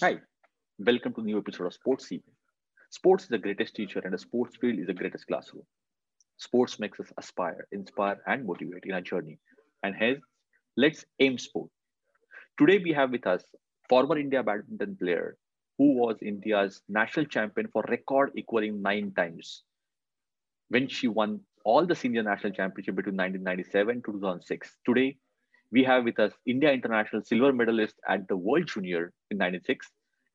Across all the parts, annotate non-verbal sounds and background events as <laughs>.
Hi, welcome to the new episode of Sports CV. Sports is the greatest teacher, and the sports field is the greatest classroom. Sports makes us aspire, inspire, and motivate in our journey. And hence, let's aim sport. Today, we have with us former India badminton player who was India's national champion for record equaling nine times when she won all the senior national championship between 1997 to 2006. Today, we have with us India international silver medalist at the World Junior in 96,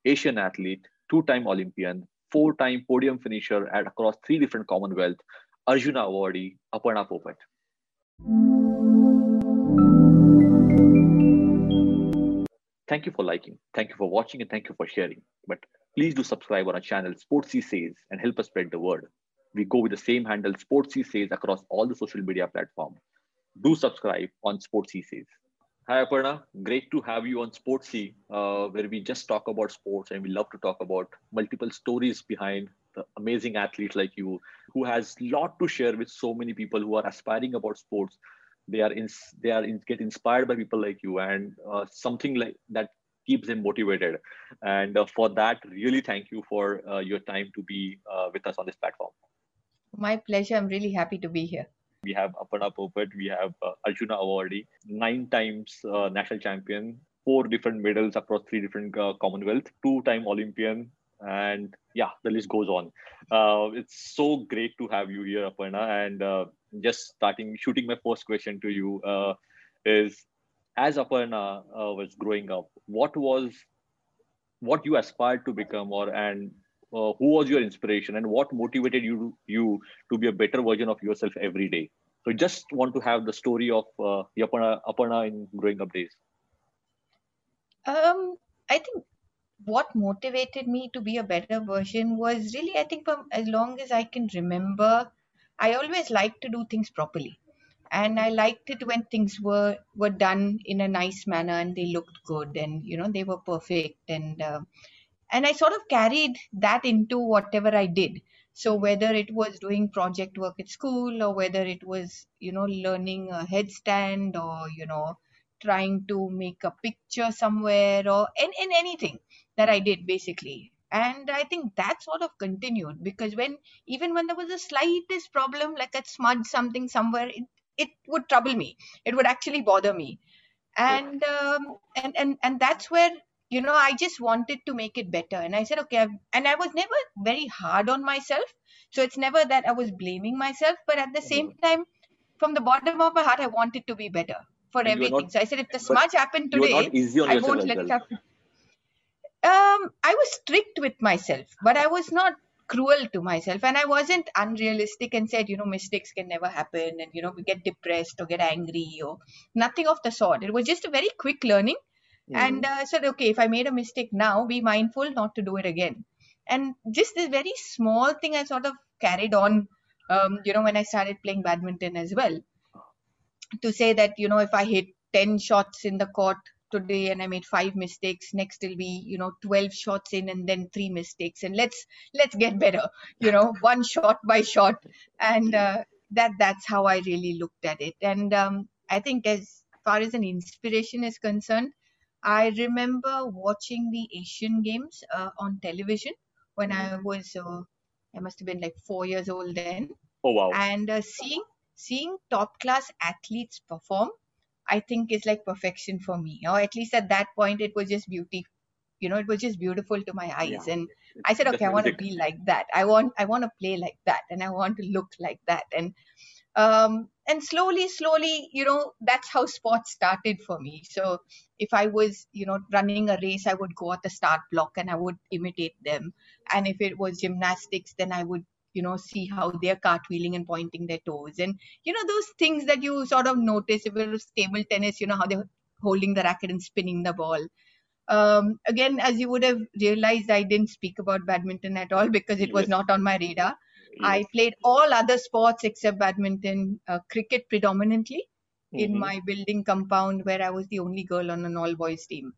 Asian athlete, two-time Olympian, four-time podium finisher at across three different Commonwealth, Arjuna awardee, Aparna Popat. Thank you for liking, thank you for watching, and thank you for sharing. But please do subscribe on our channel, Sportsy Says, and help us spread the word. We go with the same handle, Sportsy Says, across all the social media platforms do subscribe on Sportsy Says. Hi Aparna, great to have you on Sportsy, uh, where we just talk about sports and we love to talk about multiple stories behind the amazing athletes like you, who has lot to share with so many people who are aspiring about sports. They are in, they are in, get inspired by people like you, and uh, something like that keeps them motivated. And uh, for that, really thank you for uh, your time to be uh, with us on this platform. My pleasure. I'm really happy to be here. We have Aparna Popat, we have uh, Arjuna awardee, nine times uh, national champion, four different medals across three different uh, Commonwealth, two-time Olympian, and yeah, the list goes on. Uh, it's so great to have you here, Aparna. And uh, just starting, shooting my first question to you uh, is, as Aparna was growing up, what was what you aspired to become, or and uh, who was your inspiration and what motivated you you to be a better version of yourself every day? So just want to have the story of uh, Aparna, Aparna in growing up days. Um i think what motivated me to be a better version was really i think from as long as i can remember i always liked to do things properly. And i liked it when things were were done in a nice manner and they looked good and you know they were perfect and uh, and i sort of carried that into whatever i did. So whether it was doing project work at school or whether it was you know learning a headstand or you know trying to make a picture somewhere or in, in anything that i did basically. And i think that sort of continued because when even when there was the slightest problem like a smudge something somewhere it, it would trouble me. It would actually bother me. And um, and and and that's where you know i just wanted to make it better. And i said okay I've, and i was never very hard on myself. So it's never that i was blaming myself but at the same time from the bottom of my heart i wanted to be better for And everything not- so i said if the smudge happened today not easy on i won't let it happen um i was strict with myself but i was not cruel to myself. And i wasn't unrealistic and said you know mistakes can never happen and you know we get depressed or get angry or nothing of the sort. It was just a very quick learning and Mhm. uh, I said okay if i made a mistake now be mindful not to do it again. And just this very small thing i sort of carried on um, you know when i started playing badminton as well. To say that you know if i hit 10 shots in the court today and i made five mistakes next it'll be you know 12 shots in and then three mistakes. And let's let's get better you know <laughs> one shot by shot. And uh, that that's how i really looked at it. And um, i think as far as an inspiration is concerned i remember watching the asian games uh, on television when i was uh, i must have been like 4 years old then. Oh wow. And uh, seeing seeing top class athletes perform i think is like perfection for me. Or at least at that point it was just beauty you know it was just beautiful to my eyes. Yeah. and i said okay i want to be like that. I want i want to play like that and i want to look like that. And um and slowly slowly you know that's how sports started for me. So if i was you know running a race i would go at the start block and i would imitate them. And if it was gymnastics then i would you know see how they're cartwheeling and pointing their toes. And you know those things that you sort of notice if it was table tennis you know how they're holding the racket and spinning the ball. Um, again as you would have realized i didn't speak about badminton at all because it was not on my radar I played all other sports except badminton, uh, cricket predominantly in Mhm. my building compound where I was the only girl on an all boys team.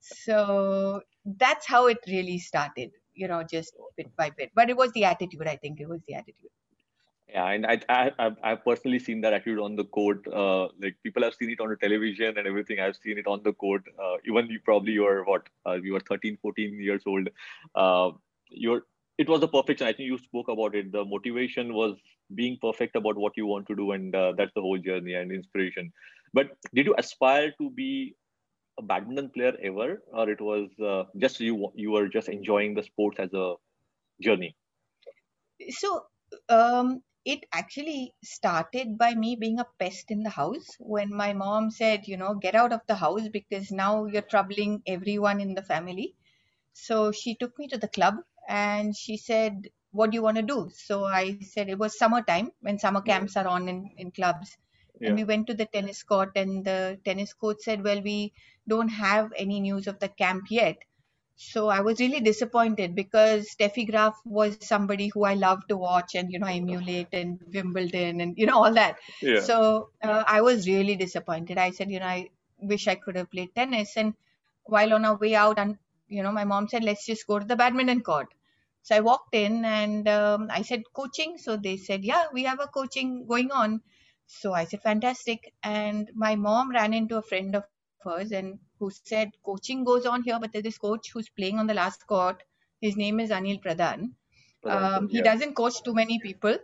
So that's how it really started, you know, just bit by bit. But it was the attitude, I think. It was the attitude. Yeah, and I, I I've, I've personally seen that attitude on the court. Uh, like people have seen it on the television and everything. I've seen it on the court. Uh, even you probably you were what uh, you were 13, 14 years old. Uh, you're it was a perfection. I think you spoke about it. The motivation was being perfect about what you want to do, and uh, that's the whole journey and inspiration. But did you aspire to be a badminton player ever, or it was uh, just you you were just enjoying the sports as a journey? So um, it actually started by me being a pest in the house when my mom said, you know, get out of the house because now you're troubling everyone in the family. So she took me to the club and she said, What do you want to do? So I said it was summertime when summer camps are on in, in clubs. Yeah. And we went to the tennis court, and the tennis coach said, Well, we don't have any news of the camp yet. So I was really disappointed because Steffi Graf was somebody who I love to watch and, you know, emulate and Wimbledon and, you know, all that. Yeah. So uh, I was really disappointed. I said, you know, I wish I could have played tennis. And while on our way out, and you know, my mom said, let's just go to the badminton court. So I walked in and um, I said, coaching. So they said, yeah, we have a coaching going on. So I said, fantastic. And my mom ran into a friend of hers and who said, coaching goes on here, but there's this coach who's playing on the last court. His name is Anil Pradhan. Um, he yeah. doesn't coach too many people,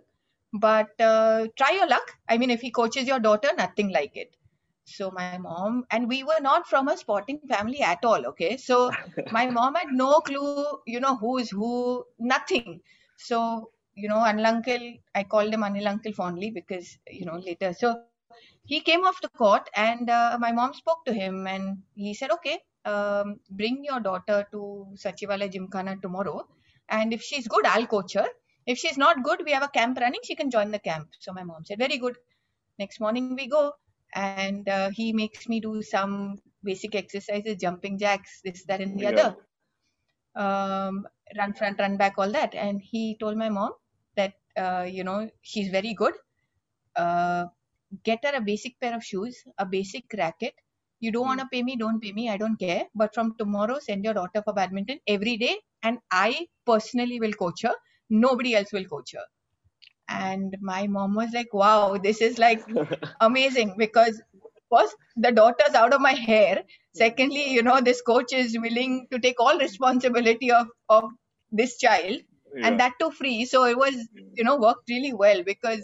but uh, try your luck. I mean, if he coaches your daughter, nothing like it. So my mom and we were not from a sporting family at all. Okay, so <laughs> my mom had no clue, you know, who is who, nothing. So you know, Anil uncle, I called him Anil uncle fondly because you know later. So he came off the court and uh, my mom spoke to him and he said, okay, um, bring your daughter to Sachivalaya Gymkhana tomorrow, and if she's good, I'll coach her. If she's not good, we have a camp running. She can join the camp. So my mom said, very good. Next morning we go and uh, he makes me do some basic exercises jumping jacks this that and the Yeah. other. Um, run front run back all that. And he told my mom that uh, you know she's very good. Uh, get her a basic pair of shoes a basic racket. You don't Hmm. want to pay me don't pay me i don't care. But from tomorrow send your daughter for badminton every day and i personally will coach her. Nobody else will coach her and my mom was like wow this is like <laughs> amazing because first the daughter's out of my hair secondly you know this coach is willing to take all responsibility of of this child Yeah. and that too free so it was you know worked really well because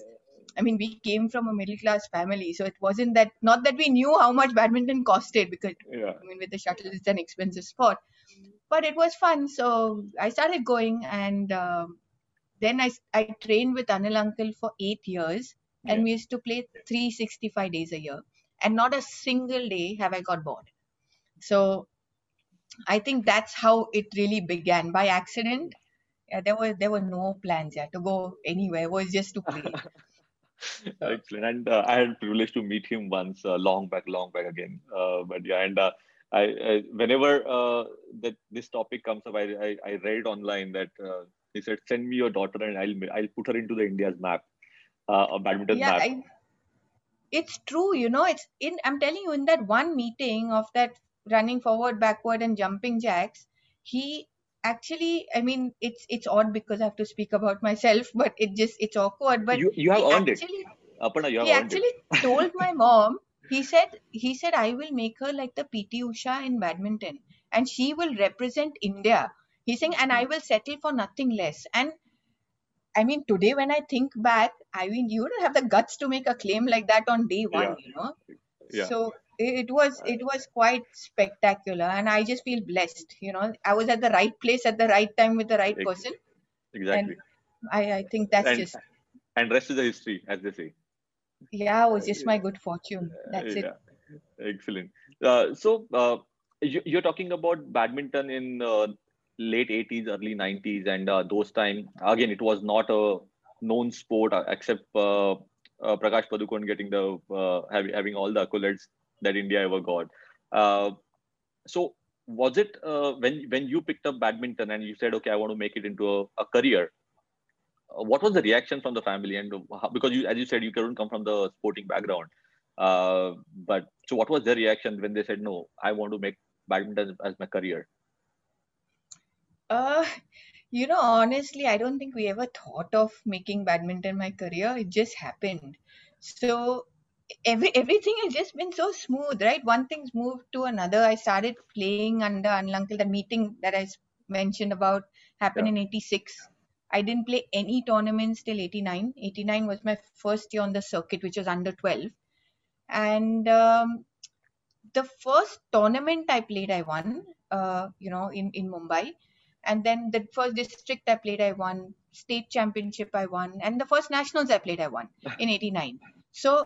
i mean we came from a middle class family so it wasn't that not that we knew how much badminton costed because yeah. I mean, with the shuttle, it's an expensive sport. But it was fun. So I started going, and um, then I, I trained with Anil Uncle for eight years, and Yeah. we used to play 365 days a year. And not a single day have I got bored. So I think that's how it really began by accident. Yeah, there were there were no plans yeah, to go anywhere. It was just to play. <laughs> Excellent. And uh, I had the privilege to meet him once, uh, long back, long back again. Uh, but yeah, and uh, I, I whenever uh, that this topic comes up, I I, I read online that uh, he said, "Send me your daughter, and I'll I'll put her into the India's map, uh, a badminton yeah map." I, it's true you know it's in i'm telling you in that one meeting of that running forward backward and jumping jacks he actually i mean it's it's odd because i have to speak about myself but it just it's awkward but you you have earned it, actually Aparna. You have he earned it. actually told my mom he said he said i will make her like the pt usha in badminton and she will represent india he's saying and i will settle for nothing less and i mean today when i think back i mean you don't have the guts to make a claim like that on day one Yeah. you know Yeah. so it it was it was quite spectacular and i just feel blessed you know i was at the right place at the right time with the right person Exactly. i i think that's And just and rest is the history, as they say. yeah it was just my good fortune that's it yeah. Excellent. Uh, so uh, you, you're talking about badminton in uh, late 80s, early 90s, and uh, those time again it was not a known sport uh, except uh, uh, Prakash Padukone getting the uh, having having all the accolades that India ever got. Uh, so was it when when you picked up badminton and you said, okay, I want to make it into a, a career? what was the reaction from the family and how, because you as you said you couldn't come from the sporting background but so what was their reaction when they said no i want to make badminton as my career Uh, You know, honestly, I don't think we ever thought of making badminton my career. It just happened. So every everything has just been so smooth, right? One thing's moved to another. I started playing under Anil Uncle, the meeting that I s- mentioned about happened Yeah. in 86. I didn't play any tournaments till 89. 89 was my first year on the circuit, which was under 12. And um, the first tournament I played, I won, uh, you know, in, in Mumbai. And then the first district I played, I won. State championship, I won. And the first nationals I played, I won <laughs> in 89. So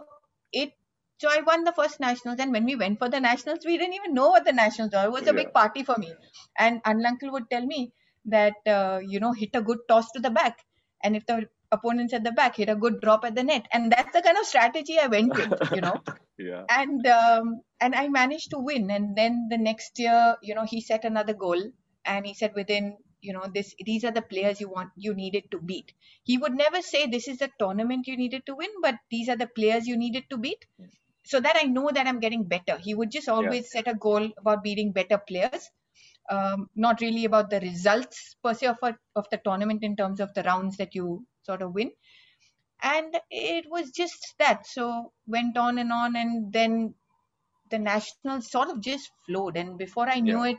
it, so I won the first nationals. And when we went for the nationals, we didn't even know what the nationals were. It was a Yeah. big party for me. And Uncle would tell me that, uh, you know, hit a good toss to the back. And if the opponent's at the back, hit a good drop at the net. And that's the kind of strategy I went with, <laughs> you know Yeah. and um, and I managed to win. And then the next year, you know, he set another goal, and he said within you know this these are the players you want you needed to beat. He would never say this is the tournament you needed to win, but these are the players you needed to beat. So that I know that I'm getting better. He would just always set a goal about beating better players, um, not really about the results per se of a, of the tournament in terms of the rounds that you sort of win and it was just that so went on and on and then the nationals sort of just flowed and before i knew Yeah. it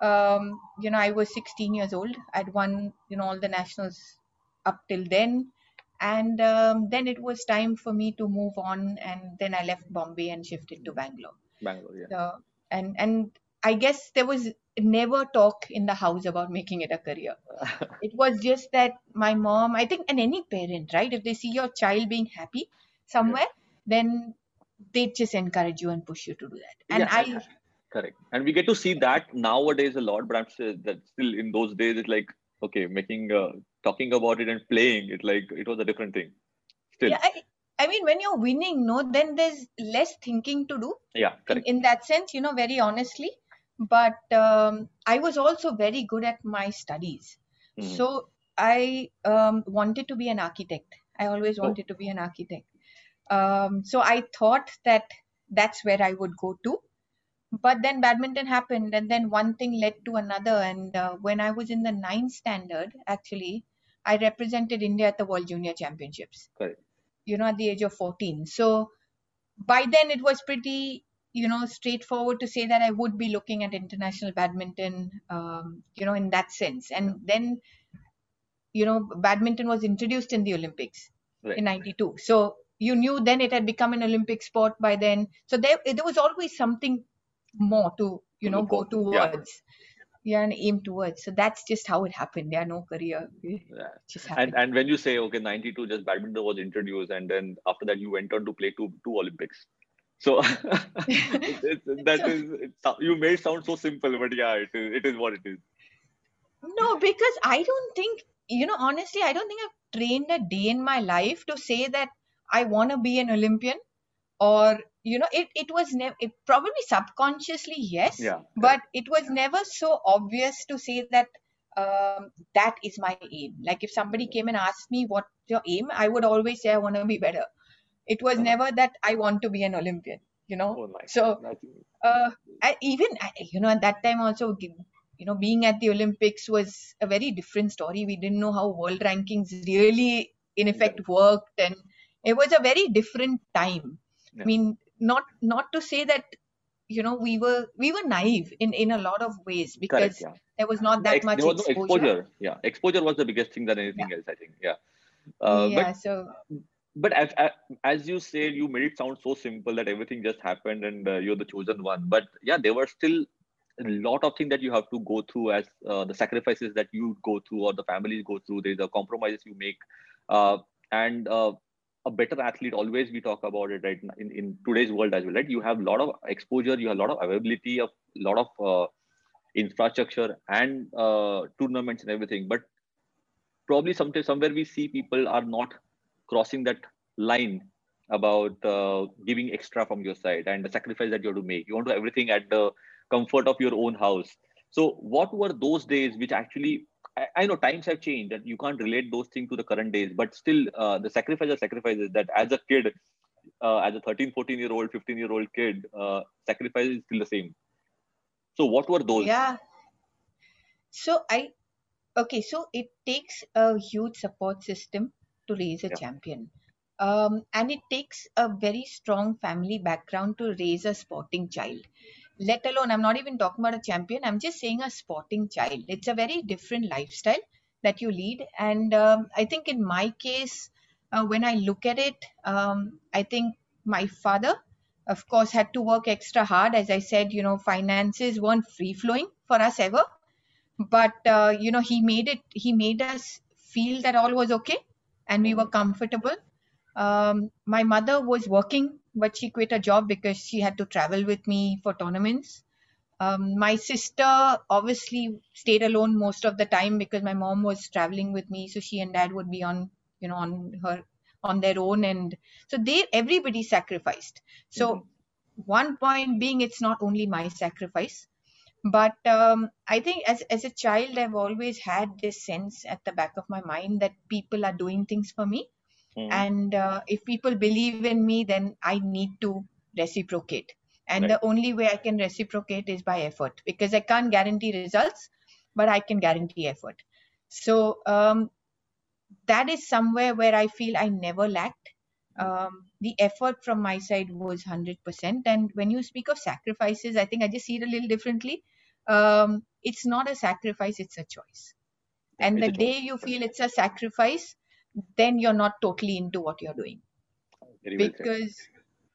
um, you know i was 16 years old. I'd won you know all the nationals up till then. And um, then it was time for me to move on and then i left bombay and shifted to bangalore. Bangalore. Yeah. so, and and i guess there was never talk in the house about making it a career. <laughs> It was just that my mom i think and any parent right? If they see your child being happy somewhere then they just encourage you and push you to do that. And Yeah, i Correct. And we get to see that nowadays a lot, but I'm sure that still in those days it's like okay, making uh, talking about it and playing it like it was a different thing. Still, yeah I, I mean when you're winning no then there's less thinking to do yeah, correct. in that sense you know very honestly but um, i was also very good at my studies Mhm. so i um, wanted to be an architect i always Oh. wanted to be an architect um, so i thought that that's where i would go to but then badminton happened and then one thing led to another and uh, when i was in the ninth standard actually i represented india at the world junior championships. Correct. you know at the age of 14 so by then it was pretty you know straightforward to say that i would be looking at international badminton um, you know in that sense. And then you know badminton was introduced in the olympics Right. in 92 so you knew then it had become an olympic sport by then. So there there was always something more to you know go forward to. Yeah. towards yeah. and aim towards so that's just how it happened yeah no career Yeah. just And and when you say okay, 92 just badminton was introduced, and then after that you went on to play two two Olympics. So <laughs> <laughs> that So- is it, you made it sound so simple, but yeah, it is it is what it is. No, because I don't think, you know, honestly, I don't think I've trained a day in my life to say that I want to be an Olympian or, you know, it, it was never, probably subconsciously, yes, Yeah. but it was never so obvious to say that um, that is my aim. Like if somebody came and asked me what's your aim, I would always say I want to be better. It was Uh-huh. never that I want to be an Olympian, you know. Oh. So uh, I, even you know at that time also you know being at the olympics was a very different story we didn't know how world rankings really in effect worked and it was a very different time Yeah. i mean not not to say that you know we were we were naive in in a lot of ways because Correct. Yeah. there was not that Ex- much there was no exposure, exposure. Yeah, exposure was the biggest thing than anything else. I think. Yeah. Uh, yeah But so but as, as as you said, you made it sound so simple that everything just happened and uh, you're the chosen one. But yeah, there were still a lot of things that you have to go through as uh, the sacrifices that you go through or the families go through. There's the compromises you make, uh, and uh, a better athlete always we talk about it right in, in today's world as well right? You have a lot of exposure you have a lot of availability of a lot of uh, infrastructure and uh, tournaments and everything. But probably sometimes somewhere we see people are not crossing that line about uh, giving extra from your side and the sacrifice that you have to make. You want to do everything at the comfort of your own house. So what were those days which actually I, I know times have changed and you can't relate those things to the current days but still uh, the sacrifice are sacrifices that as a kid uh, as a 13 14 year old 15 year old kid uh, sacrifice is still the same so what were those yeah so i Okay, so it takes a huge support system to raise a Yeah. champion. Um, and it takes a very strong family background to raise a sporting child. Let alone, I'm not even talking about a champion, I'm just saying a sporting child. It's a very different lifestyle that you lead. And um, I think in my case, uh, when I look at it, um, I think my father, of course, had to work extra hard. As I said, you know, finances weren't free flowing for us ever but uh, you know he made it he made us feel that all was okay and we were comfortable um, my mother was working but she quit her job because she had to travel with me for tournaments. Um, my sister obviously stayed alone most of the time because my mom was traveling with me so she and dad would be on you know on her on their own and so they everybody sacrificed. So Mhm. one point being it's not only my sacrifice but um, i think as, as a child i've always had this sense at the back of my mind that people are doing things for me Mhm. and uh, if people believe in me then i need to reciprocate. And Right. the only way i can reciprocate is by effort because i can't guarantee results but i can guarantee effort. So um, that is somewhere where i feel i never lacked. Um, the effort from my side was 100% and when you speak of sacrifices i think i just see it a little differently. Um, it's not a sacrifice it's a choice. And the day you feel it's a sacrifice then you're not totally into what you're doing. Very well because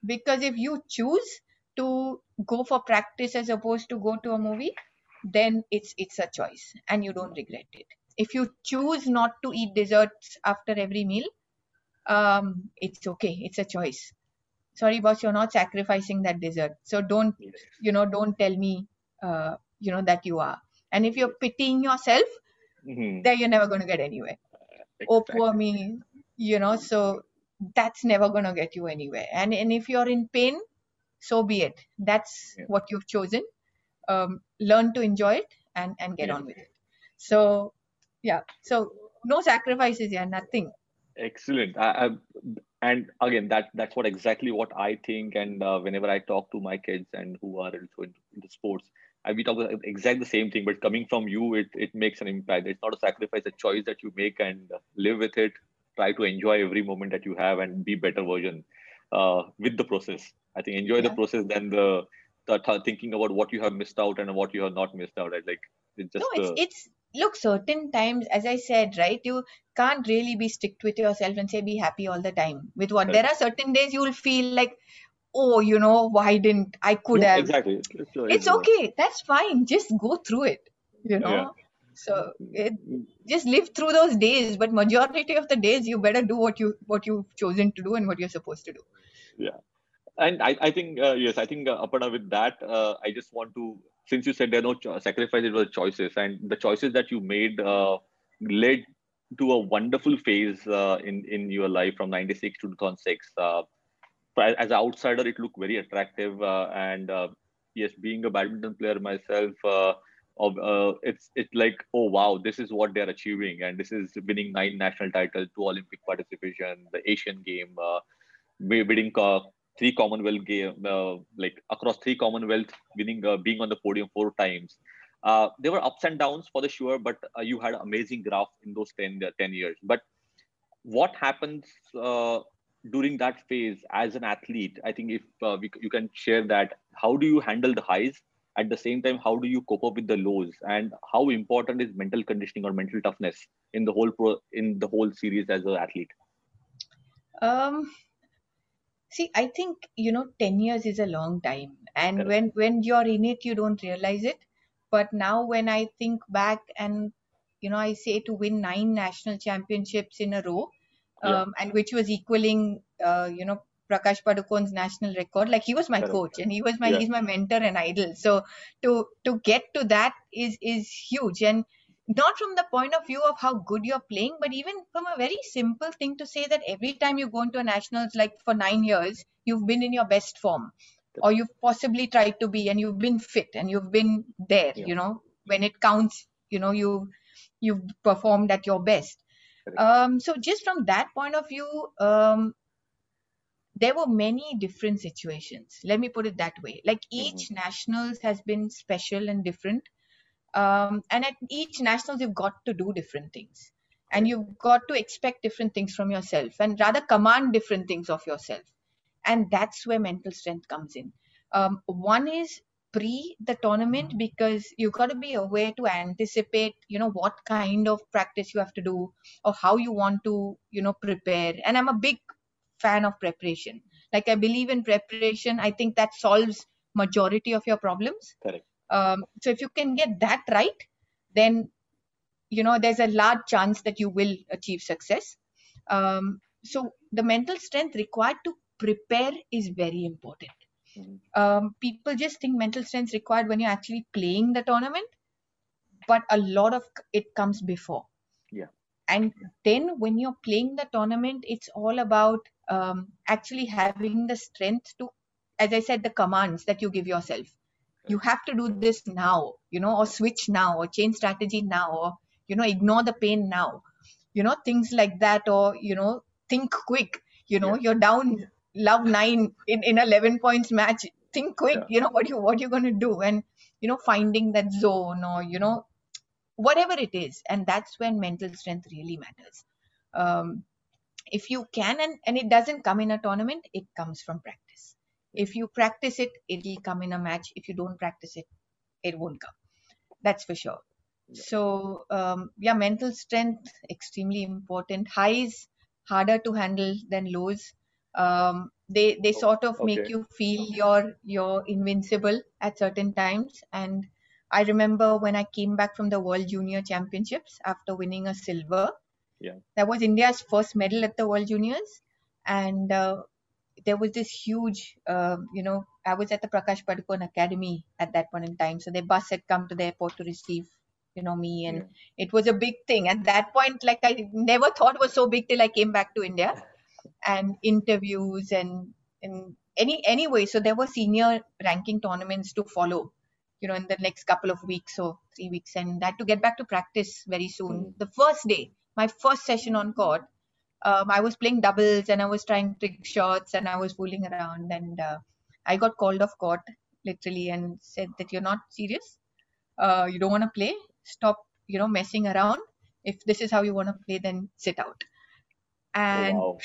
because if you choose to go for practice as opposed to go to a movie then it's it's a choice and you don't regret it. If you choose not to eat desserts after every meal um it's okay. It's a choice. Sorry boss you're not sacrificing that dessert. So don't you know don't tell me uh you know that you are. And if you're pitying yourself Mhm. then you're never going to get anywhere oh poor me you know so that's never going to get you anywhere and and if you're in pain so be it that's Yeah. what you've chosen um, learn to enjoy it and and get Yeah. on with it so yeah so no sacrifices yeah nothing Excellent. I, I, and again, that that's what exactly what I think. And uh, whenever I talk to my kids and who are also into, into sports, I, we talk about exactly the same thing. But coming from you, it it makes an impact. It's not a sacrifice, a choice that you make and uh, live with it. Try to enjoy every moment that you have and be better version uh, with the process. I think enjoy the process than the, the th- thinking about what you have missed out and what you have not missed out. Right? Like it's just no it's uh, it's look certain times as i said right you can't really be strict with yourself and say be happy all the time with what there are certain days you'll feel like oh you know why didn't i could yeah, have exactly. It's, it's, it's okay that's fine just go through it you know Yeah. so it, just live through those days but majority of the days you better do what you what you've chosen to do and what you're supposed to do Yeah, and I, I think uh, yes, I think uh, Aparna with that, uh, I just want to since you said there are no cho- sacrifices, it was choices, and the choices that you made uh, led to a wonderful phase uh, in in your life from '96 to 2006. Uh, as an outsider, it looked very attractive, uh, and uh, yes, being a badminton player myself. Uh, of uh, it's it's like oh wow this is what they're achieving and this is winning nine national titles two olympic participation the asian game uh, winning three Commonwealth game, like across three Commonwealth, winning, being on the podium four times. There were ups and downs for the sure, but you had amazing graph in those 10, uh, 10 years. But what happens during that phase as an athlete? I think if uh, we, you can share that, how do you handle the highs? At the same time, how do you cope up with the lows? And how important is mental conditioning or mental toughness in the whole pro in the whole series as an athlete? um see i think you know 10 years is a long time and Correct. when when you're in it you don't realize it but now when i think back and you know i say to win nine national championships in a row Yeah. um, and which was equaling uh, you know prakash padukone's national record like he was my Correct. coach and he was my Yeah. he's my mentor and idol so to to get to that is is huge and not from the point of view of how good you're playing, but even from a very simple thing to say that every time you go into a nationals, like for nine years, you've been in your best form, or you've possibly tried to be, and you've been fit, and you've been there. Yeah. You know, when it counts, you know, you you've performed at your best. Um, so just from that point of view, um, there were many different situations. Let me put it that way. Like each nationals has been special and different. Um, and at each nationals you've got to do different things. And you've got to expect different things from yourself and rather command different things of yourself. And that's where mental strength comes in. Um, one is pre the tournament because you've got to be aware to anticipate you know what kind of practice you have to do or how you want to you know prepare. And i'm a big fan of preparation. Like i believe in preparation. I think that solves majority of your problems. Correct. um, so if you can get that right then you know there's a large chance that you will achieve success. Um, so the mental strength required to prepare is very important. Um, people just think mental strength is required when you're actually playing the tournament but a lot of it comes before. Yeah. and then when you're playing the tournament it's all about um, actually having the strength to as i said the commands that you give yourself. You have to do this now you know or switch now or change strategy now or you know ignore the pain now. You know things like that or you know think quick. You know Yeah. you're down love nine in in 11 points match think quick Yeah. you know what you what you're going to do? And you know finding that zone or you know whatever it is. And that's when mental strength really matters. Um, if you can and, and it doesn't come in a tournament it comes from practice. If you practice it it'll come in a match. If you don't practice it it won't come. That's for sure. So um, yeah mental strength extremely important. Highs harder to handle than lows um, they they Oh, sort of make you feel you're you're invincible at certain times and i remember when i came back from the world junior championships after winning a silver Yeah. that was india's first medal at the world juniors and uh, there was this huge, uh, you know, I was at the Prakash Padukone Academy at that point in time. So their bus had come to the airport to receive, you know, me. And it was a big thing. At that point, like I never thought it was so big till I came back to India and interviews and, and any anyway. So there were senior ranking tournaments to follow, you know, in the next couple of weeks or three weeks. And I had to get back to practice very soon. Mhm. The first day, my first session on court, um, I was playing doubles and I was trying trick shots and I was fooling around and uh, I got called off court literally and said that you're not serious. Uh, you don't want to play. Stop, you know, messing around. If this is how you want to play, then sit out. And wow.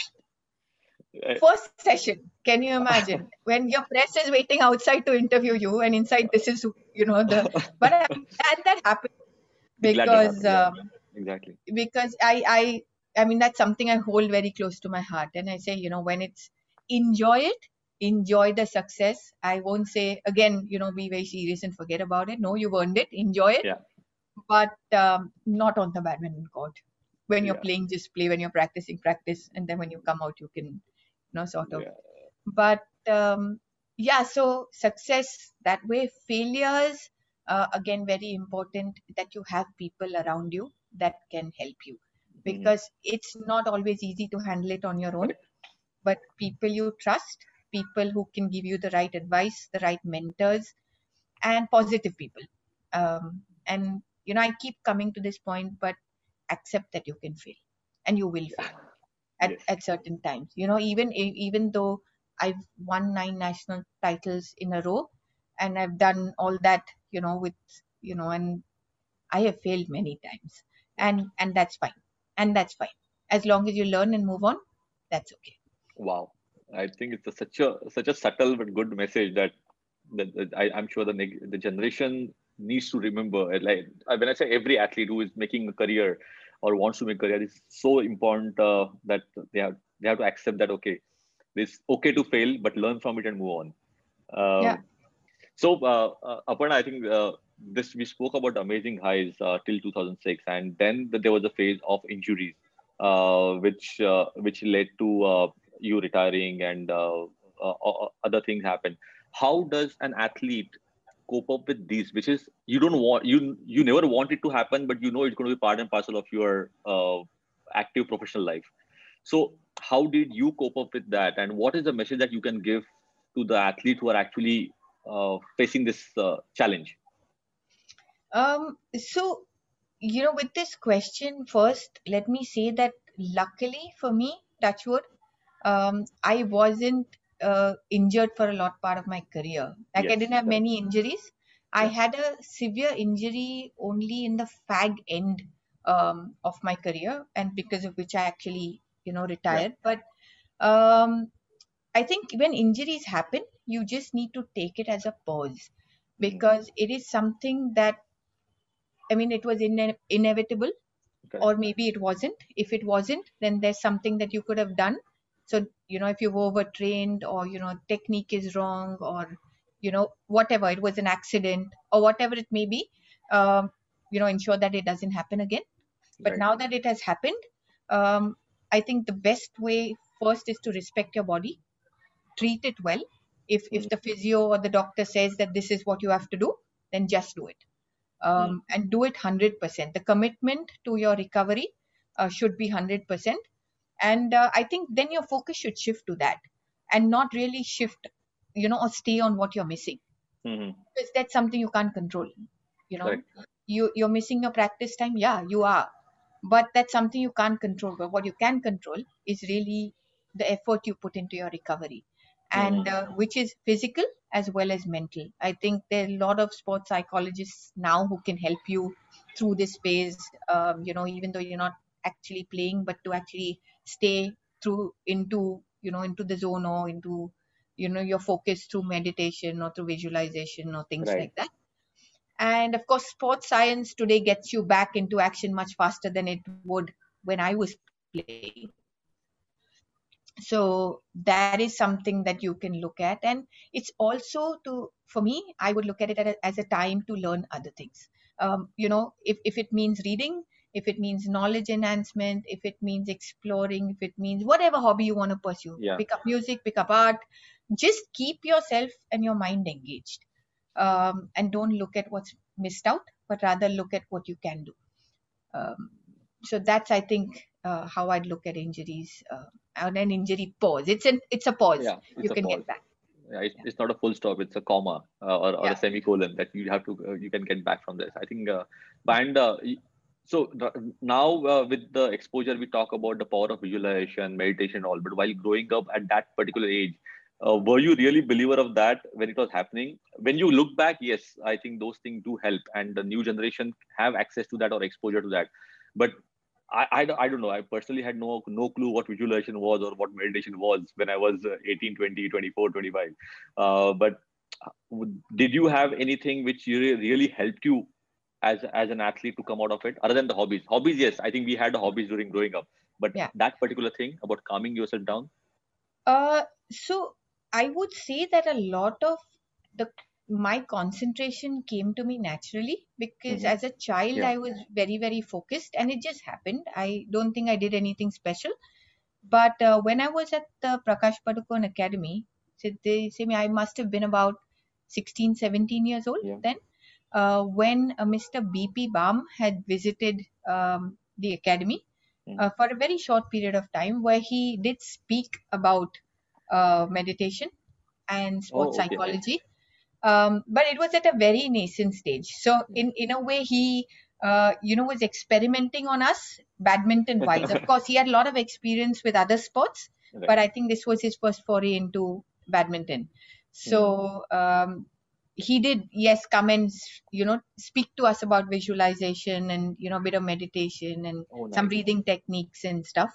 Eh, first session, can you imagine? <laughs> When your press is waiting outside to interview you and inside this is, you know, the <laughs> but I'm glad that happened because happened, um, Exactly. because I, I I mean that's something I hold very close to my heart. And I say you know when it's enjoy it enjoy the success. I won't say again you know be very serious and forget about it. No you've earned it. Enjoy it. Yeah. but um, not on the badminton court. When you're Yeah. playing just play. When you're practicing practice. And then when you come out you can know sort of. Yeah. but um, yeah so success that way failures uh, again very important that you have people around you that can help you. Mhm. because it's not always easy to handle it on your own. But people you trust people who can give you the right advice the right mentors and positive people. Um, and you know i keep coming to this point but accept that you can fail and you will fail at, Yes. at certain times you know even even though i've won nine national titles in a row and i've done all that you know with you know and i have failed many times and and that's fine and that's fine as long as you learn and move on that's okay Wow. I think it's a, such a such a subtle but good message that that, that I, I'm sure the the generation needs to remember. Like when I say every athlete who is making a career or wants to make a career, is so important uh, that they have they have to accept that okay, it's okay to fail, but learn from it and move on. Um, Yeah. So, uh, uh, Aparna, I think uh, this we spoke about amazing highs uh, till 2006, and then th- there was a phase of injuries, uh, which uh, which led to uh, you retiring and uh, uh, uh, other things happen. How does an athlete cope up with these? Which is you don't want you you never want it to happen, but you know it's going to be part and parcel of your uh, active professional life. So, how did you cope up with that, and what is the message that you can give to the athlete who are actually uh, facing this uh, challenge? um so you know with this question first let me say that luckily for me touchwood um i wasn't uh, injured for a lot part of my career like i didn't have many injuries I Yeah. had a severe injury only in the fag end um, of my career, and because of which I actually, you know, retired. But um, I think when injuries happen, you just need to take it as a pause because it is something that, I mean, it was ine- inevitable Correct. or maybe it wasn't. If it wasn't, then there's something that you could have done. So, you know, if you've overtrained or, you know, technique is wrong or, you know, whatever, it was an accident or whatever it may be, um, you know, ensure that it doesn't happen again. But Right. now that it has happened, um, I think the best way first is to respect your body, treat it well. If, if the physio or the doctor says that this is what you have to do, then just do it um, and do it 100%. The commitment to your recovery uh, should be 100%. And uh, I think then your focus should shift to that and not really shift, you know, or stay on what you're missing Mhm. because that's something you can't control. You know, Correct. you, you're missing your practice time. Yeah, you are. But that's something you can't control. But what you can control is really the effort you put into your recovery and uh, which is physical as well as mental. I think there are a lot of sports psychologists now who can help you through this phase. Um, you know, even though you're not actually playing, but to actually stay through into you know into the zone or into you know your focus through meditation or through visualization or things Right. like that. And of course, sports science today gets you back into action much faster than it would when I was playing so that is something that you can look at and it's also to for me i would look at it as a time to learn other things um, you know if, if it means reading if it means knowledge enhancement if it means exploring if it means whatever hobby you want to pursue Yeah. pick up music pick up art just keep yourself and your mind engaged um, and don't look at what's missed out but rather look at what you can do um, so that's i think uh, how i'd look at injuries uh, and an injury pause it's an it's a pause Yeah, it's you a can pause. get back Yeah, it's, it's not a full stop; it's a comma uh, or, or Yeah. a semicolon that you have to uh, you can get back from this. I think, uh, and uh, so now uh, with the exposure, we talk about the power of visualization, meditation, all. But while growing up at that particular age, uh, were you really believer of that when it was happening? When you look back, yes, I think those things do help, and the new generation have access to that or exposure to that. But I, I, don't- I don't know. I personally had no no clue what visualization was or what meditation was when I was uh, 18, 20, 24, 25. Uh, but uh, did you have anything which really helped you as as an athlete to come out of it other than the hobbies? Hobbies, yes. I think we had the hobbies during growing up, but Yeah. that particular thing about calming yourself down. uh so i would say that a lot of the my concentration came to me naturally because Mhm. as a child Yeah. i was very very focused and it just happened i don't think i did anything special but uh, when i was at the prakash padukone academy so they say me i must have been about 16 17 years old Yeah. then uh, when uh, mr bp bam had visited um, the academy Mhm. uh, for a very short period of time where he did speak about uh, meditation and sports Oh, okay. psychology um, but it was at a very nascent stage so in in a way he uh, you know was experimenting on us badminton <laughs> wise of course he had a lot of experience with other sports Right. but i think this was his first foray into badminton so um, he did yes come and you know speak to us about visualization and you know a bit of meditation and Oh, some breathing techniques and stuff.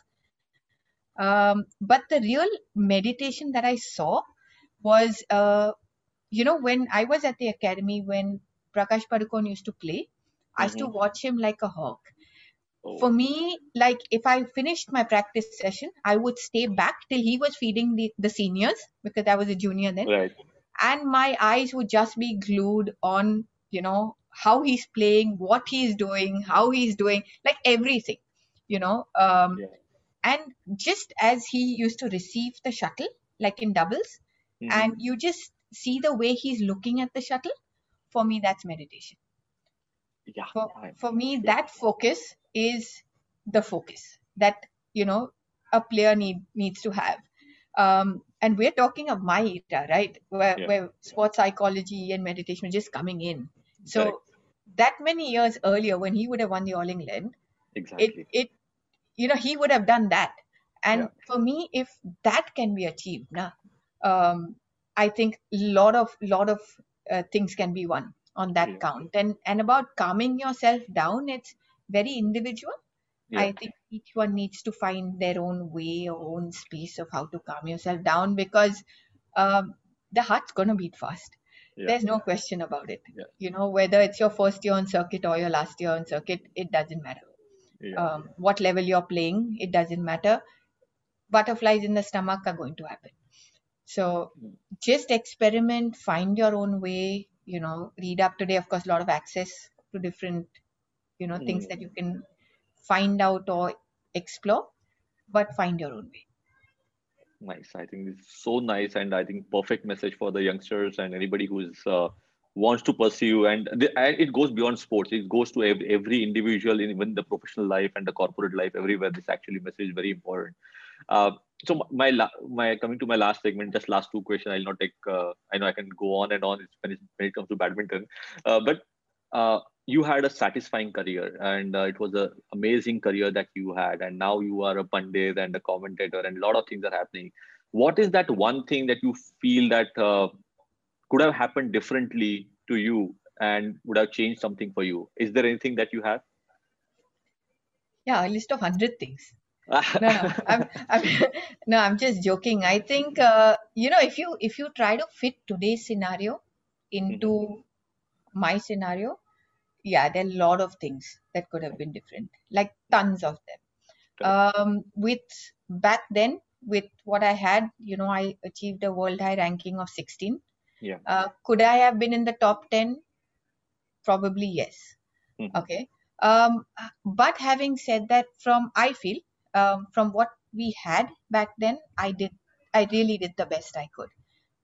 Um, but the real meditation that i saw was uh, you know when i was at the academy when prakash padukone used to play i used to watch him like a hawk. Oh, for me like if i finished my practice session i would stay back till he was feeding the, the seniors because i was a junior then. Right. And my eyes would just be glued on you know how he's playing what he's doing how he's doing like everything you know um, Yeah. and just as he used to receive the shuttle like in doubles Mhm. and you just see the way he's looking at the shuttle for me that's meditation yeah. for, for me yeah. that focus is the focus that you know a player need needs to have um, and we're talking of my era right where, Yeah. where sports psychology and meditation were just coming in so that many years earlier when he would have won the all england Exactly. it it you know he would have done that and Yeah. for me if that can be achieved now um, i think lot of lot of uh, things can be won on that Yeah. count. And and about calming yourself down, it's very individual. Yeah. I think each one needs to find their own way or own space of how to calm yourself down because um, the heart's gonna beat fast. Yeah. There's no question about it. Yeah. You know, whether it's your first year on circuit or your last year on circuit, it doesn't matter. Um, what level you're playing, it doesn't matter. Butterflies in the stomach are going to happen. So Mm. just experiment, find your own way. You know, read up today. Of course, a lot of access to different, you know, things Mm. that you can find out or explore, but find your own way. Nice. I think it's so nice, and I think perfect message for the youngsters and anybody who is uh, wants to pursue. And, the, and it goes beyond sports. It goes to every, every individual, in even the professional life and the corporate life. Everywhere, this actually message is very important. Uh, so my my coming to my last segment, just last two questions. I'll not take. Uh, I know I can go on and on when it, when it comes to badminton, uh, but uh, you had a satisfying career and uh, it was an amazing career that you had and now you are a pundit and a commentator and a lot of things are happening what is that one thing that you feel that uh, could have happened differently to you and would have changed something for you is there anything that you have Yeah, a list of hundred things. <laughs> No, no, I'm, I'm <laughs> no, I'm just joking. I think uh, you know if you if you try to fit today's scenario into my scenario, yeah, there are a lot of things that could have been different, like tons of them. Um, with back then, with what I had, you know, I achieved a world high ranking of 16. Yeah. Uh, could I have been in the top 10? Probably yes. Mhm. Okay. Um, but having said that, from I feel um, from what we had back then, I did I really did the best I could,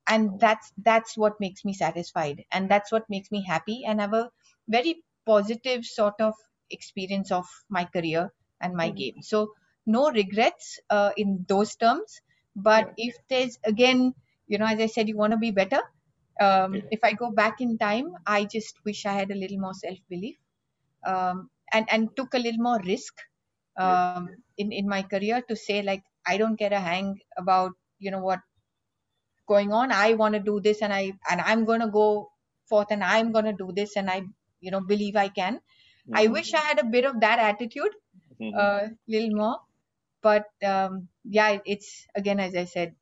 and that's that's what makes me satisfied, and that's what makes me happy, and have a very positive sort of experience of my career and my Mhm. game. So no regrets uh, in those terms. But if there's again, you know, as I said, you want to be better. Um, Yeah. If I go back in time, I just wish I had a little more self belief um, and and took a little more risk um, in in my career to say like I don't get a hang about you know what going on. I want to do this and I and I'm going to go forth and I'm going to do this and I you know believe I can. I Mhm. wish I had a bit of that attitude, a little more. But um, yeah, it's again as I said,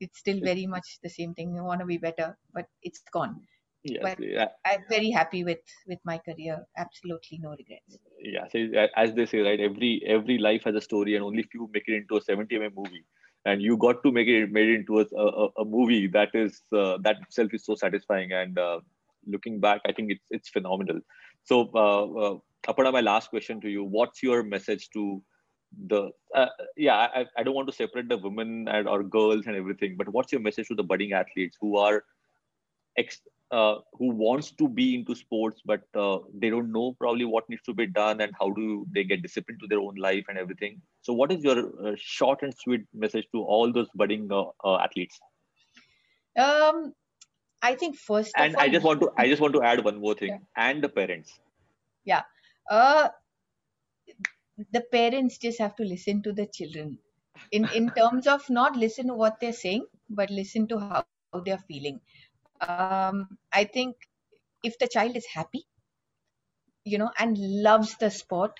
it's still very much the same thing. You want to be better, but it's gone. yes, but- yeah, I'm very happy with with my career. Absolutely no regrets. yeah. So as they say, right? Every every life has a story, and only few make it into a 70 mm movie. And you got to make it made it into a, a, a movie that is uh, that itself is so satisfying. And uh, looking back, I think it's it's phenomenal. So, uh, uh, Aparna, my last question to you: What's your message to the? Uh, yeah, I, I don't want to separate the women and or girls and everything, but what's your message to the budding athletes who are ex, uh, who wants to be into sports but uh, they don't know probably what needs to be done and how do they get disciplined to their own life and everything so what is your uh, short and sweet message to all those budding uh, uh, athletes Um, I think first and all, i just want to i just want to add one more thing Yeah. and the parents Yeah, uh, the parents just have to listen to the children in in <laughs> terms of not listen to what they're saying, but listen to how, how they're feeling. Um, I think if the child is happy, you know, and loves the sport,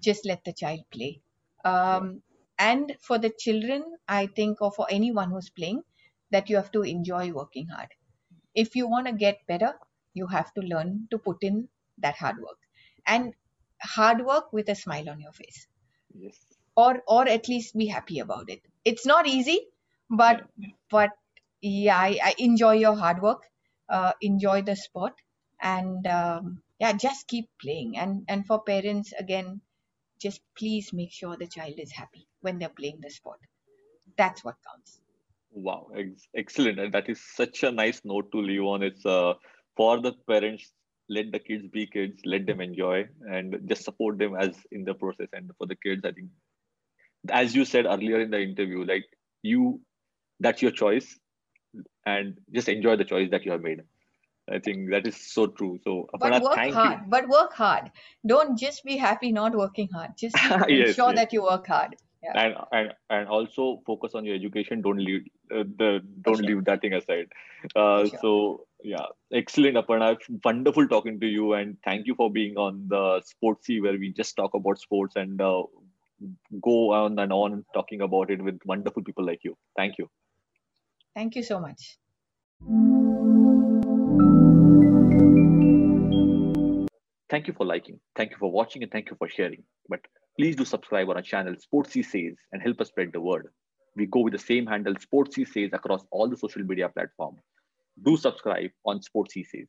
just let the child play. Um, and for the children, I think, or for anyone who's playing, that you have to enjoy working hard. If you want to get better, you have to learn to put in that hard work. And hard work with a smile on your face. Yes. Or or at least be happy about it. It's not easy but but yeah I, I enjoy your hard work uh, enjoy the sport and um, yeah just keep playing. And and for parents again just please make sure the child is happy when they're playing the sport. That's what counts wow ex- excellent. And that is such a nice note to leave on. It's uh, for the parents let the kids be kids let them enjoy and just support them as in the process. And for the kids i think as you said earlier in the interview like you that's your choice and just enjoy the choice that you have made. I think that is so true. So but work thank hard but work hard. Don't just be happy not working hard. Just <laughs> Yes, ensure yes. that you work hard you and and and also focus on your education don't leave uh, the don't sure. leave that thing aside uh, sure. so Yeah, excellent, Aparna. Wonderful talking to you, and thank you for being on the Sportsy, where we just talk about sports and uh, go on and on talking about it with wonderful people like you. Thank you. Thank you so much. Thank you for liking, thank you for watching, and thank you for sharing. But please do subscribe on our channel, Sportsy Says, and help us spread the word. We go with the same handle, Sportsy Says, across all the social media platforms. Do subscribe on Sportsy Says.